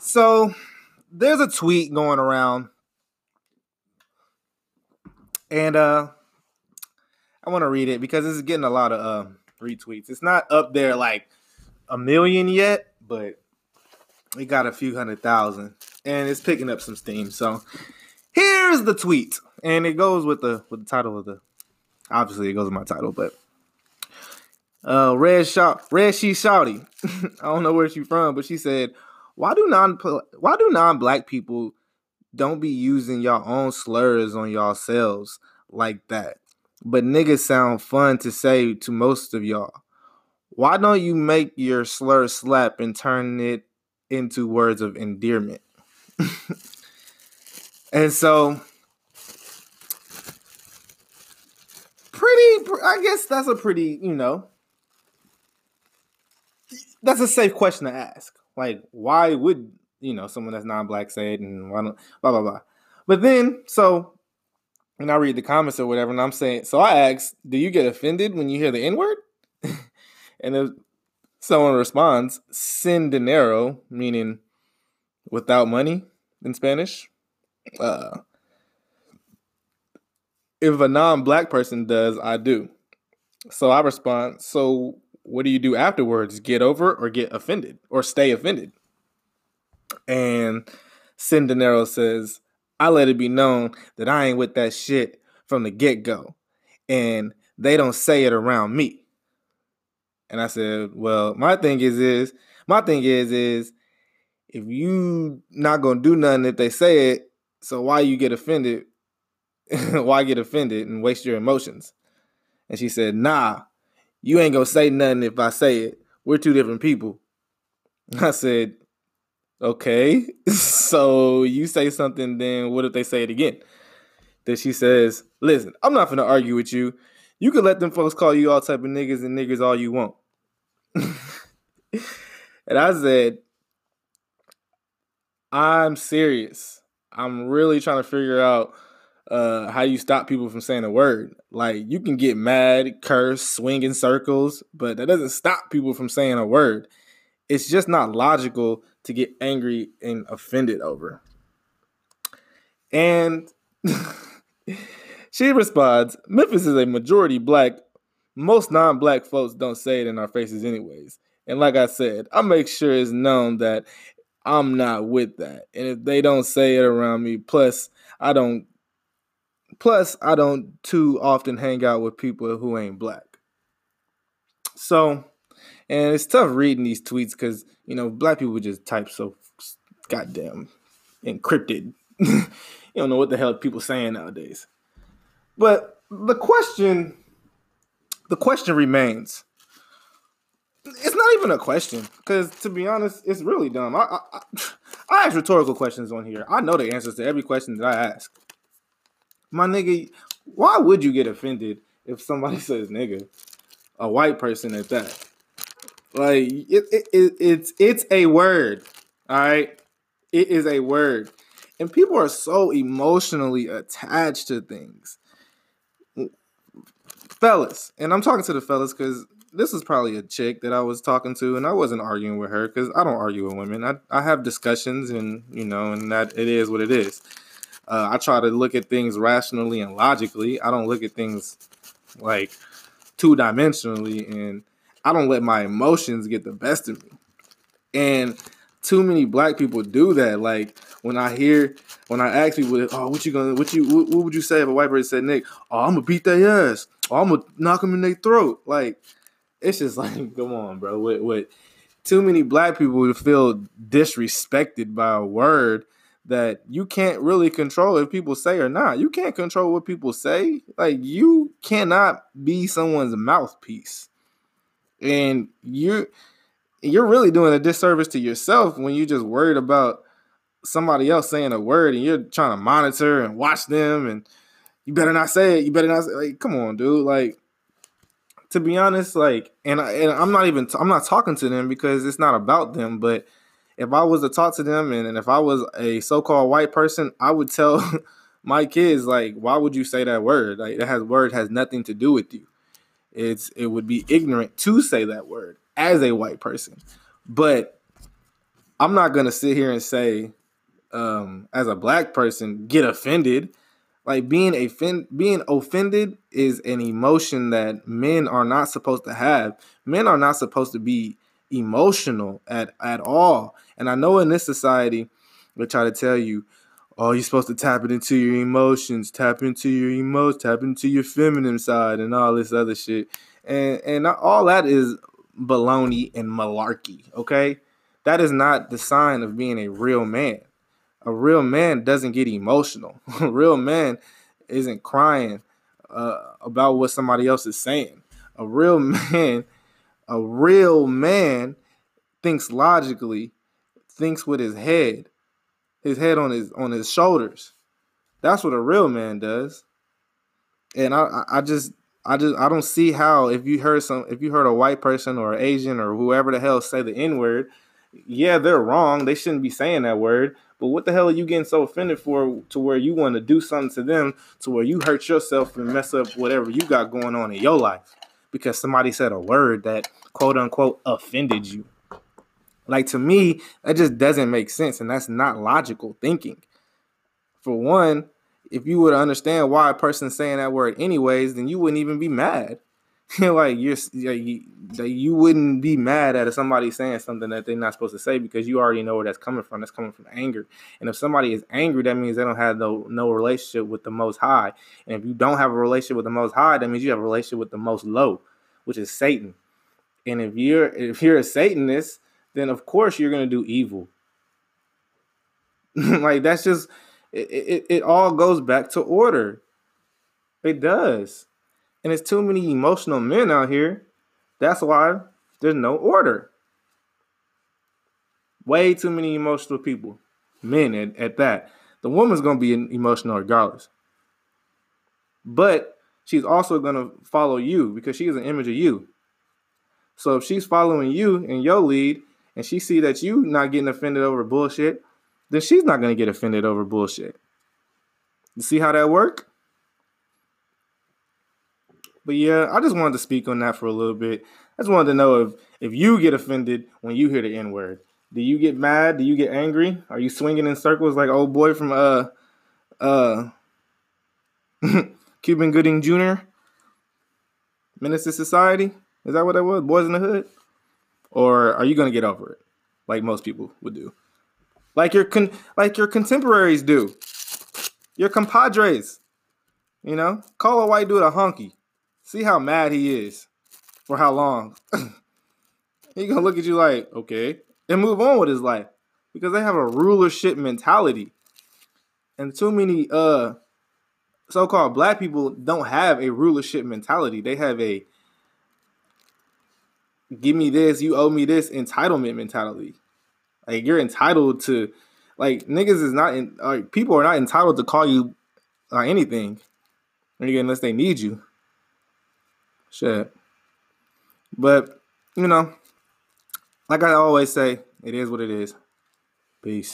So there's a tweet going around, and uh, I want to read it because is getting a lot of uh, retweets. It's not up there like a million yet, but we got a few hundred thousand, and it's picking up some steam. So here's the tweet, and it goes with the with the title of the. Obviously, it goes with my title, but uh, Red Shout, Red She Shouty. I don't know where she's from, but she said, "Why do non Why do non black people don't be using y'all own slurs on y'all selves like that? But niggas sound fun to say to most of y'all. Why don't you make your slur slap and turn it into words of endearment?" and so pretty i guess that's a pretty you know that's a safe question to ask. Like, why would you know someone that's non-black say it, and why don't blah blah blah. But then, so and I read the comments or whatever, and I'm saying, so I ask, do you get offended when you hear the N word? and if someone responds, sin dinero, meaning without money in Spanish. Uh, if a non-black person does, I do. So I respond, so what do you do afterwards? Get over or get offended or stay offended? And Cindanero says, I let it be known that I ain't with that shit from the get go. And they don't say it around me. And I said, Well, my thing is is my thing is is if you not gonna do nothing if they say it, so why you get offended? why get offended and waste your emotions? And she said, Nah, you ain't gonna say nothing if I say it. We're two different people. I said, okay. so you say something, then what if they say it again? Then she says, listen, I'm not gonna argue with you. You can let them folks call you all type of niggas and niggas all you want. and I said, I'm serious. I'm really trying to figure out uh, how you stop people from saying a word. Like you can get mad, curse, swing in circles, but that doesn't stop people from saying a word. It's just not logical to get angry and offended over. And she responds, Memphis is a majority black. Most non-black folks don't say it in our faces anyways. And like I said, I make sure it's known that I'm not with that. And if they don't say it around me, plus I don't Plus, I don't too often hang out with people who ain't black. So, and it's tough reading these tweets because, you know, black people just type so goddamn encrypted. you don't know what the hell people saying nowadays. But the question, the question remains. It's not even a question because, to be honest, it's really dumb. I, I I ask rhetorical questions on here. I know the answers to every question that I ask my nigga, why would you get offended if somebody says nigga? A white person at that. Like it, it, it, it's it's a word. All right. It is a word. And people are so emotionally attached to things. Fellas, and I'm talking to the fellas because this is probably a chick that I was talking to, and I wasn't arguing with her because I don't argue with women. I, I have discussions, and you know, and that it is what it is. Uh, I try to look at things rationally and logically. I don't look at things like two dimensionally, and I don't let my emotions get the best of me. And too many black people do that. Like when I hear, when I ask people, "Oh, what you gonna, what you, what, what would you say if a white person said Nick? Oh, I'm gonna beat their ass. Oh, I'm gonna knock them in their throat." Like it's just like, come on, bro. What, what? Too many black people feel disrespected by a word that you can't really control if people say or not. You can't control what people say. Like you cannot be someone's mouthpiece. And you're you're really doing a disservice to yourself when you're just worried about somebody else saying a word and you're trying to monitor and watch them and you better not say it. You better not say like come on, dude. Like to be honest, like and I, and I'm not even I'm not talking to them because it's not about them, but if I was to talk to them and, and if I was a so-called white person, I would tell my kids like, why would you say that word? Like that has word has nothing to do with you. It's it would be ignorant to say that word as a white person. But I'm not gonna sit here and say, um, as a black person, get offended. Like being a being offended is an emotion that men are not supposed to have. Men are not supposed to be emotional at at all. And I know in this society, they try to tell you, oh, you're supposed to tap it into your emotions, tap into your emotions, tap into your feminine side, and all this other shit. And and all that is baloney and malarkey. Okay, that is not the sign of being a real man. A real man doesn't get emotional. A real man isn't crying uh, about what somebody else is saying. A real man, a real man thinks logically, thinks with his head, his head on his on his shoulders. That's what a real man does. And I I just I just I don't see how if you heard some if you heard a white person or Asian or whoever the hell say the N word, yeah, they're wrong. They shouldn't be saying that word. But what the hell are you getting so offended for to where you want to do something to them to where you hurt yourself and mess up whatever you got going on in your life because somebody said a word that quote unquote offended you? Like to me, that just doesn't make sense and that's not logical thinking. For one, if you would understand why a person's saying that word anyways, then you wouldn't even be mad. like you're you, you wouldn't be mad at somebody saying something that they're not supposed to say because you already know where that's coming from. That's coming from anger. And if somebody is angry, that means they don't have no no relationship with the Most High. And if you don't have a relationship with the Most High, that means you have a relationship with the Most Low, which is Satan. And if you're if you're a Satanist, then of course you're gonna do evil. like that's just it, it, it all goes back to order. It does. And it's too many emotional men out here. That's why there's no order. Way too many emotional people. Men at, at that. The woman's gonna be emotional regardless. But she's also gonna follow you because she is an image of you. So if she's following you in your lead and she see that you not getting offended over bullshit, then she's not gonna get offended over bullshit. You see how that work? But yeah, I just wanted to speak on that for a little bit. I just wanted to know if if you get offended when you hear the N word. Do you get mad? Do you get angry? Are you swinging in circles like old boy from uh uh Cuba Gooding Jr. Menace II Society? Is that what that was? Boys in the Hood? Or are you gonna get over it, like most people would do, like your con- like your contemporaries do, your compadres? You know, call a white dude a honky. See how mad he is for how long. he gonna look at you like, okay, and move on with his life because they have a rulership mentality. And too many uh so-called black people don't have a rulership mentality. They have a give me this, you owe me this entitlement mentality. Like you're entitled to like niggas is not in like people are not entitled to call you uh, anything unless they need you. Shit. But, you know, like I always say, it is what it is. Peace.